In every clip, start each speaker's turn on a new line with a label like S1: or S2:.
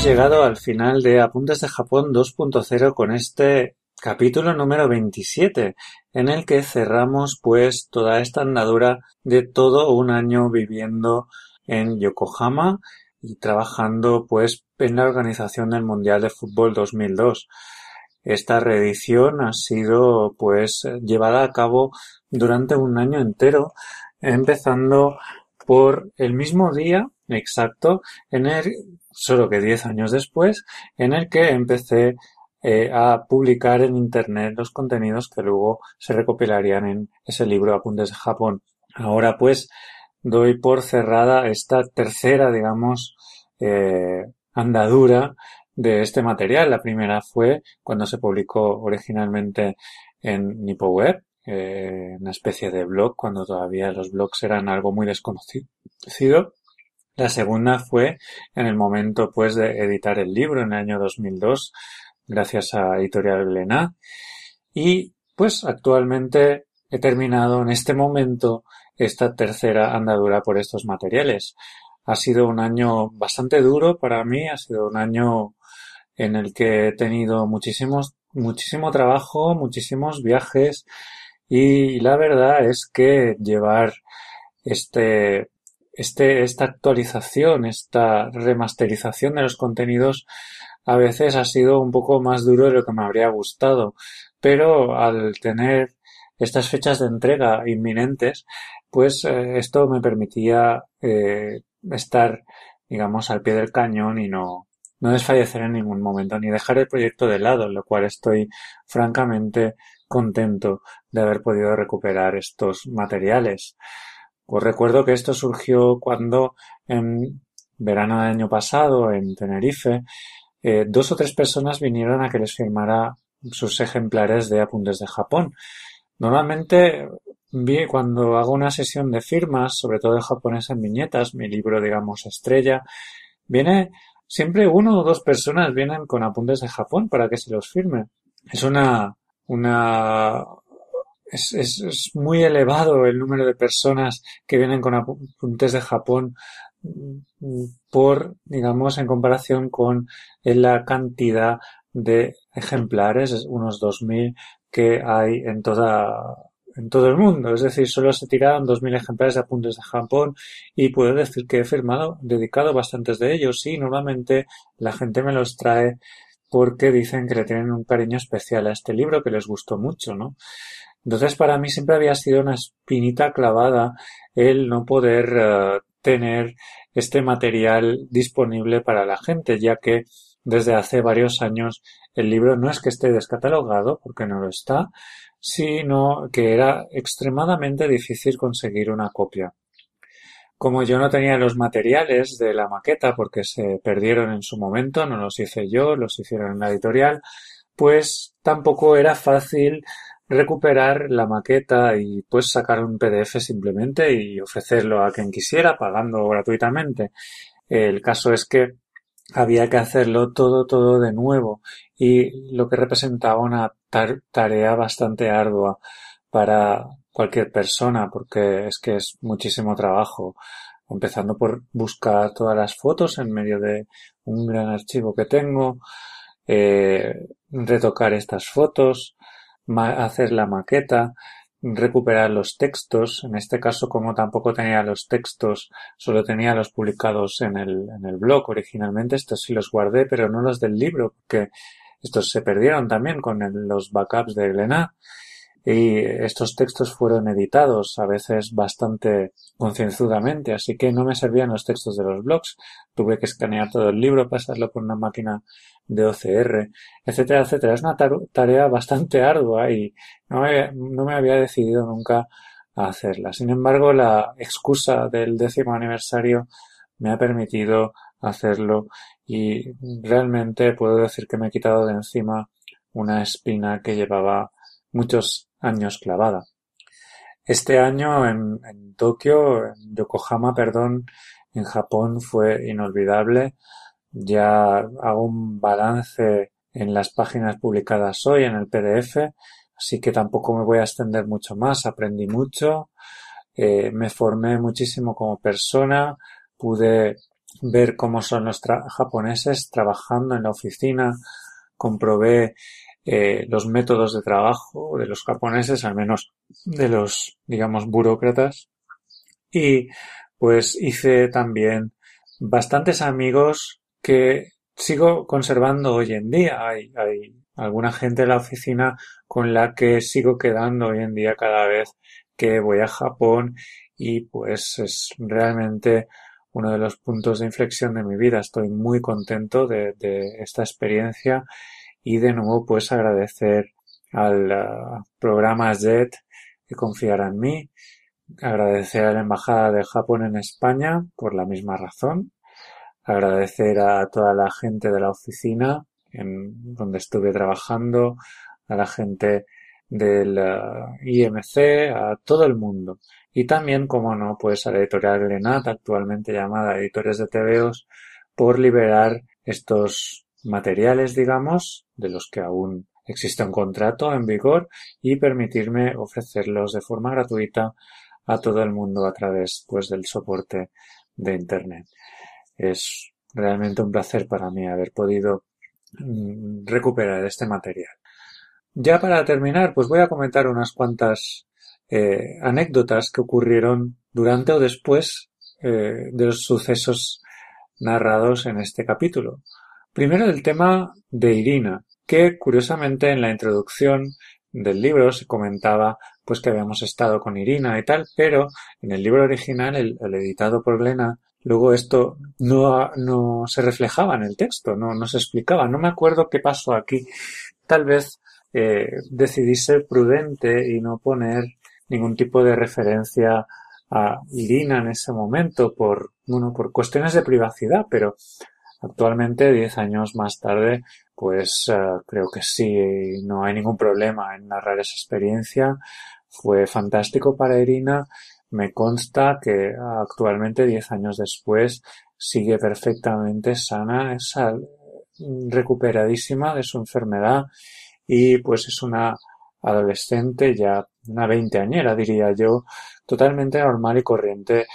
S1: hemos llegado al final de Apuntes de Japón 2.0 con este capítulo número 27, en el que cerramos pues toda esta andadura de todo un año viviendo en Yokohama y trabajando pues en la organización del Mundial de Fútbol 2002. Esta reedición ha sido pues llevada a cabo durante un año entero, empezando por el mismo día exacto en el, solo que 10 años después, en el que empecé eh, a publicar en internet los contenidos que luego se recopilarían en ese libro Apuntes de Japón. Ahora pues doy por cerrada esta tercera, digamos, eh, andadura de este material. La primera fue cuando se publicó originalmente en NipoWeb, eh, una especie de blog, cuando todavía los blogs eran algo muy desconocido. La segunda fue en el momento pues de editar el libro en el año 2002, gracias a Editorial Glená. Y pues actualmente he terminado en este momento esta tercera andadura por estos materiales. Ha sido un año bastante duro para mí, ha sido un año en el que he tenido muchísimos, muchísimo trabajo, muchísimos viajes y la verdad es que llevar este, este, esta actualización, esta remasterización de los contenidos a veces ha sido un poco más duro de lo que me habría gustado, pero al tener estas fechas de entrega inminentes, pues eh, esto me permitía eh, estar, digamos, al pie del cañón y no, no desfallecer en ningún momento, ni dejar el proyecto de lado, lo cual estoy francamente contento de haber podido recuperar estos materiales. Os recuerdo que esto surgió cuando en verano del año pasado, en Tenerife, eh, dos o tres personas vinieron a que les firmara sus ejemplares de apuntes de Japón. Normalmente, cuando hago una sesión de firmas, sobre todo de japonés viñetas, mi libro, digamos, estrella, viene siempre uno o dos personas vienen con apuntes de Japón para que se los firme. Es una, una, es, es, muy elevado el número de personas que vienen con apuntes de Japón por, digamos, en comparación con la cantidad de ejemplares, unos 2.000 que hay en toda, en todo el mundo. Es decir, solo se tiraron 2.000 ejemplares de apuntes de Japón y puedo decir que he firmado, dedicado bastantes de ellos. y normalmente la gente me los trae porque dicen que le tienen un cariño especial a este libro que les gustó mucho, ¿no? Entonces para mí siempre había sido una espinita clavada el no poder eh, tener este material disponible para la gente, ya que desde hace varios años el libro no es que esté descatalogado, porque no lo está, sino que era extremadamente difícil conseguir una copia. Como yo no tenía los materiales de la maqueta porque se perdieron en su momento, no los hice yo, los hicieron en la editorial, pues tampoco era fácil recuperar la maqueta y pues sacar un PDF simplemente y ofrecerlo a quien quisiera pagando gratuitamente. El caso es que había que hacerlo todo, todo de nuevo y lo que representaba una tarea bastante ardua para cualquier persona porque es que es muchísimo trabajo empezando por buscar todas las fotos en medio de un gran archivo que tengo, eh, retocar estas fotos, hacer la maqueta, recuperar los textos. En este caso, como tampoco tenía los textos, solo tenía los publicados en el, en el blog originalmente. Estos sí los guardé, pero no los del libro, porque estos se perdieron también con los backups de Glenat y estos textos fueron editados a veces bastante concienzudamente, así que no me servían los textos de los blogs. Tuve que escanear todo el libro, pasarlo por una máquina de OCR, etcétera, etcétera. Es una tarea bastante ardua y no me, no me había decidido nunca a hacerla. Sin embargo, la excusa del décimo aniversario me ha permitido hacerlo y realmente puedo decir que me he quitado de encima una espina que llevaba muchos años clavada. Este año en, en Tokio, en Yokohama, perdón, en Japón fue inolvidable. Ya hago un balance en las páginas publicadas hoy en el PDF, así que tampoco me voy a extender mucho más. Aprendí mucho, eh, me formé muchísimo como persona, pude ver cómo son los japoneses trabajando en la oficina, comprobé eh, los métodos de trabajo de los japoneses, al menos de los, digamos, burócratas. Y pues hice también bastantes amigos que sigo conservando hoy en día. Hay, hay alguna gente en la oficina con la que sigo quedando hoy en día cada vez que voy a Japón y pues es realmente uno de los puntos de inflexión de mi vida. Estoy muy contento de, esta experiencia y de nuevo pues agradecer al programa JET que confiará en mí, agradecer a la Embajada de Japón en España por la misma razón, agradecer a toda la gente de la oficina en donde estuve trabajando, a la gente del uh, IMC, a todo el mundo. Y también, como no, pues a la editorial Glenat, actualmente llamada Editores de TVOs, por liberar estos materiales, digamos, de los que aún existe un contrato en vigor y permitirme ofrecerlos de forma gratuita a todo el mundo a través pues del soporte de internet. Es realmente un placer para mí haber podido mm, recuperar este material. Ya para terminar, pues voy a comentar unas cuantas eh, anécdotas que ocurrieron durante o después eh, de los sucesos narrados en este capítulo. Primero el tema de Irina, que curiosamente en la introducción del libro se comentaba pues que habíamos estado con Irina y tal, pero en el libro original, el, editado por Lena, luego esto no, no se reflejaba en el texto, no, no se explicaba. No me acuerdo qué pasó aquí. Tal vez eh, decidí ser prudente y no poner ningún tipo de referencia a Irina en ese momento por, bueno, por cuestiones de privacidad, pero actualmente, diez años más tarde, pues eh, creo que sí, no hay ningún problema en narrar esa experiencia. Fue fantástico para Irina. Me consta que actualmente, diez años después, sigue perfectamente sana, es recuperadísima de su enfermedad y pues es una adolescente, ya una veinteañera diría yo, totalmente normal y corriente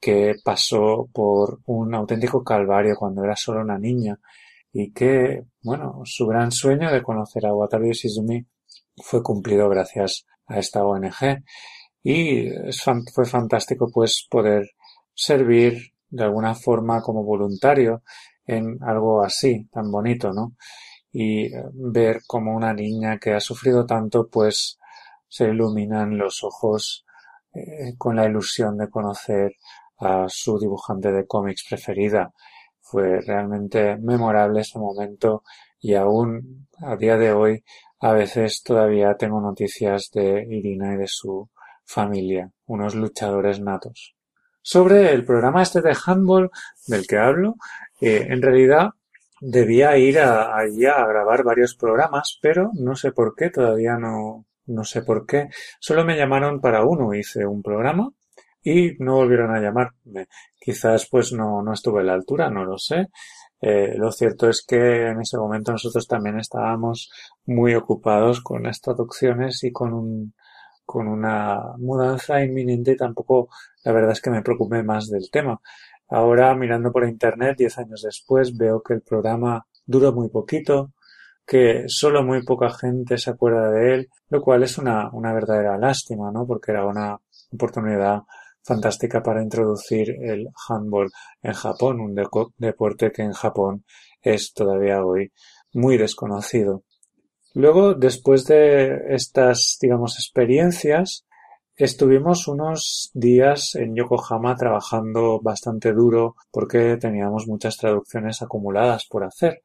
S1: que pasó por un auténtico calvario cuando era solo una niña y que, bueno, su gran sueño de conocer a Wataru Shizumi fue cumplido gracias a esta ONG y fue fantástico pues poder servir de alguna forma como voluntario en algo así tan bonito, ¿no? y ver como una niña que ha sufrido tanto pues se iluminan los ojos eh, con la ilusión de conocer a su dibujante de cómics preferida. Fue realmente memorable ese momento y aún a día de hoy a veces todavía tengo noticias de Irina y de su familia, unos luchadores natos. Sobre el programa este de handball del que hablo, eh, en realidad debía ir allí a grabar varios programas, pero no sé por qué, todavía no, no sé por qué. Solo me llamaron para uno, hice un programa y no volvieron a llamarme. Quizás pues no, no estuve a la altura, no lo sé. Eh, lo cierto es que en ese momento nosotros también estábamos muy ocupados con las traducciones y con un, con una mudanza inminente tampoco la verdad es que me preocupé más del tema. Ahora, mirando por internet, diez años después, veo que el programa duró muy poquito, que solo muy poca gente se acuerda de él, lo cual es una, una verdadera lástima, ¿no? Porque era una oportunidad fantástica para introducir el handball en Japón, un deporte que en Japón es todavía hoy muy desconocido. Luego, después de estas, digamos, experiencias, Estuvimos unos días en Yokohama trabajando bastante duro porque teníamos muchas traducciones acumuladas por hacer.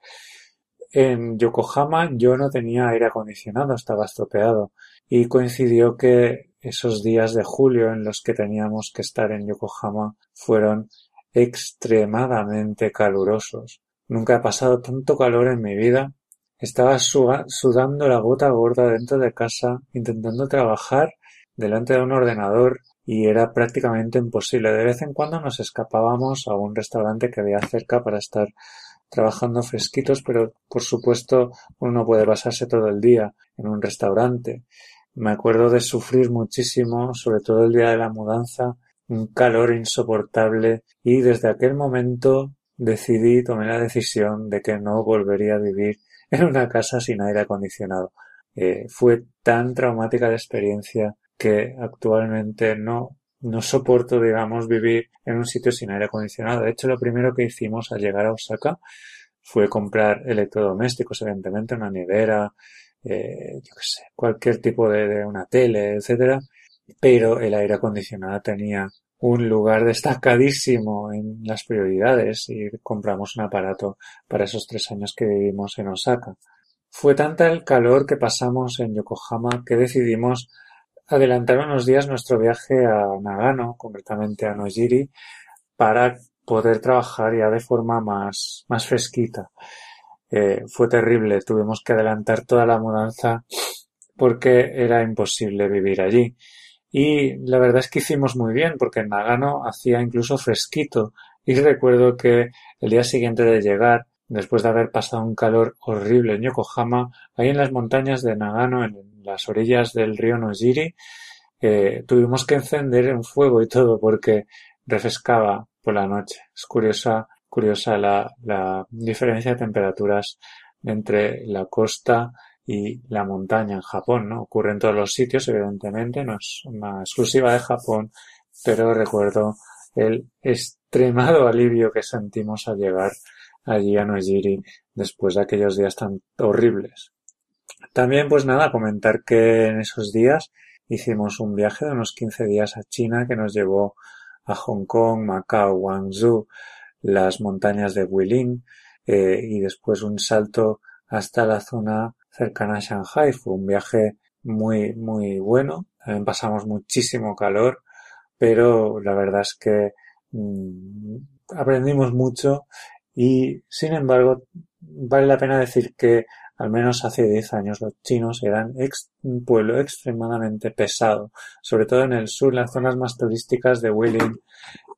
S1: En Yokohama yo no tenía aire acondicionado, estaba estropeado y coincidió que esos días de julio en los que teníamos que estar en Yokohama fueron extremadamente calurosos. Nunca he pasado tanto calor en mi vida. Estaba sudando la gota gorda dentro de casa intentando trabajar delante de un ordenador y era prácticamente imposible. De vez en cuando nos escapábamos a un restaurante que había cerca para estar trabajando fresquitos, pero por supuesto uno no puede pasarse todo el día en un restaurante. Me acuerdo de sufrir muchísimo, sobre todo el día de la mudanza, un calor insoportable y desde aquel momento decidí, tomé la decisión de que no volvería a vivir en una casa sin aire acondicionado. Eh, fue tan traumática la experiencia que actualmente no, no soporto, digamos, vivir en un sitio sin aire acondicionado. De hecho, lo primero que hicimos al llegar a Osaka fue comprar electrodomésticos, evidentemente, una nevera, eh, yo qué sé, cualquier tipo de, de una tele, etcétera, pero el aire acondicionado tenía un lugar destacadísimo en las prioridades y compramos un aparato para esos tres años que vivimos en Osaka. Fue tanta el calor que pasamos en Yokohama que decidimos adelantar unos días nuestro viaje a Nagano, concretamente a Nojiri, para poder trabajar ya de forma más, más fresquita. Eh, fue terrible, tuvimos que adelantar toda la mudanza porque era imposible vivir allí. Y la verdad es que hicimos muy bien porque en Nagano hacía incluso fresquito. Y recuerdo que el día siguiente de llegar, después de haber pasado un calor horrible en Yokohama, ahí en las montañas de Nagano, en las orillas del río Nojiri, eh, tuvimos que encender un fuego y todo porque refrescaba por la noche. Es curiosa, curiosa la, la diferencia de temperaturas entre la costa y la montaña en Japón, ¿no? Ocurre en todos los sitios, evidentemente, no es una exclusiva de Japón, pero recuerdo el extremado alivio que sentimos al llegar allí a Nojiri después de aquellos días tan horribles. También, pues nada, comentar que en esos días hicimos un viaje de unos 15 días a China que nos llevó a Hong Kong, Macao, Guangzhou, las montañas de Guilin eh, y después un salto hasta la zona cercana a Shanghai. Fue un viaje muy, muy bueno. Pasamos muchísimo calor, pero la verdad es que mmm, aprendimos mucho y, sin embargo, vale la pena decir que al menos hace 10 años los chinos eran un pueblo extremadamente pesado, sobre todo en el sur, las zonas más turísticas de Wuling,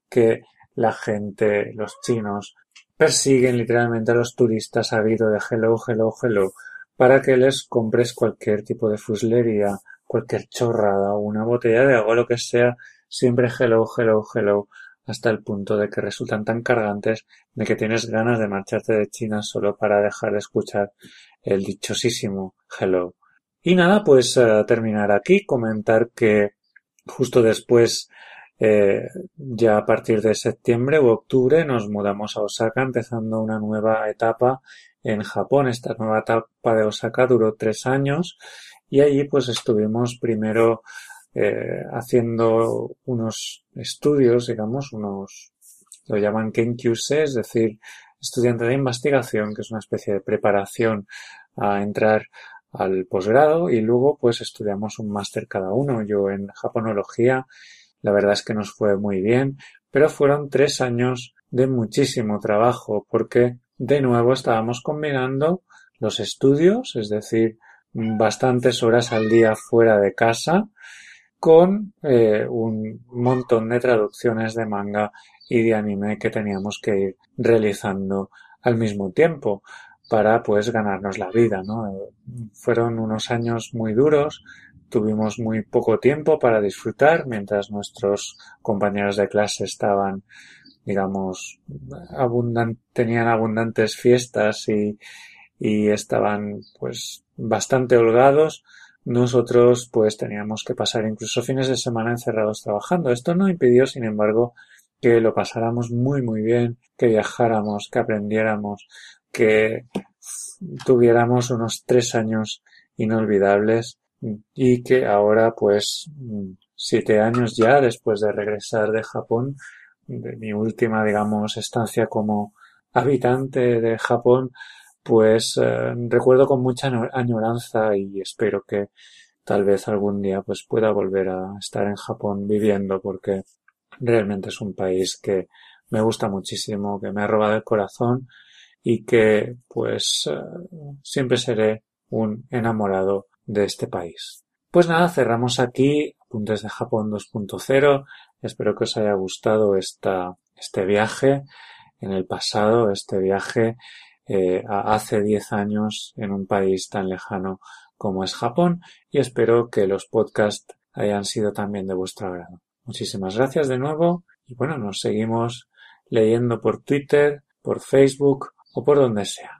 S1: que la gente, los chinos, persiguen literalmente a los turistas a grito de hello, hello, hello, para que les compres cualquier tipo de fuslería, cualquier chorrada, una botella de agua, lo que sea, siempre hello, hello, hello, hasta el punto de que resultan tan cargantes de que tienes ganas de marcharte de China solo para dejar de escuchar el dichosísimo hello. Y nada, pues uh, terminar aquí, comentar que justo después, eh, ya a partir de septiembre u octubre, nos mudamos a Osaka, empezando una nueva etapa en Japón. Esta nueva etapa de Osaka duró tres años y allí pues estuvimos primero eh, haciendo unos estudios, digamos, unos, lo llaman Kenkyuse, es decir, estudiante de investigación, que es una especie de preparación a entrar al posgrado y luego pues estudiamos un máster cada uno. Yo en japonología, la verdad es que nos fue muy bien, pero fueron tres años de muchísimo trabajo porque de nuevo estábamos combinando los estudios, es decir, bastantes horas al día fuera de casa, con eh, un montón de traducciones de manga y de anime que teníamos que ir realizando al mismo tiempo para pues ganarnos la vida, ¿no? Fueron unos años muy duros, tuvimos muy poco tiempo para disfrutar mientras nuestros compañeros de clase estaban digamos abundan tenían abundantes fiestas y, y estaban pues bastante holgados nosotros pues teníamos que pasar incluso fines de semana encerrados trabajando. Esto no impidió, sin embargo, que lo pasáramos muy muy bien, que viajáramos, que aprendiéramos, que tuviéramos unos tres años inolvidables y que ahora pues siete años ya después de regresar de Japón, de mi última digamos estancia como habitante de Japón, pues eh, recuerdo con mucha añoranza y espero que tal vez algún día pues pueda volver a estar en Japón viviendo porque realmente es un país que me gusta muchísimo, que me ha robado el corazón y que pues eh, siempre seré un enamorado de este país. Pues nada, cerramos aquí Apuntes de Japón 2.0. Espero que os haya gustado esta, este viaje en el pasado, este viaje eh, hace 10 años en un país tan lejano como es Japón y espero que los podcasts hayan sido también de vuestro agrado. Muchísimas gracias de nuevo y bueno, nos seguimos leyendo por Twitter, por Facebook o por donde sea.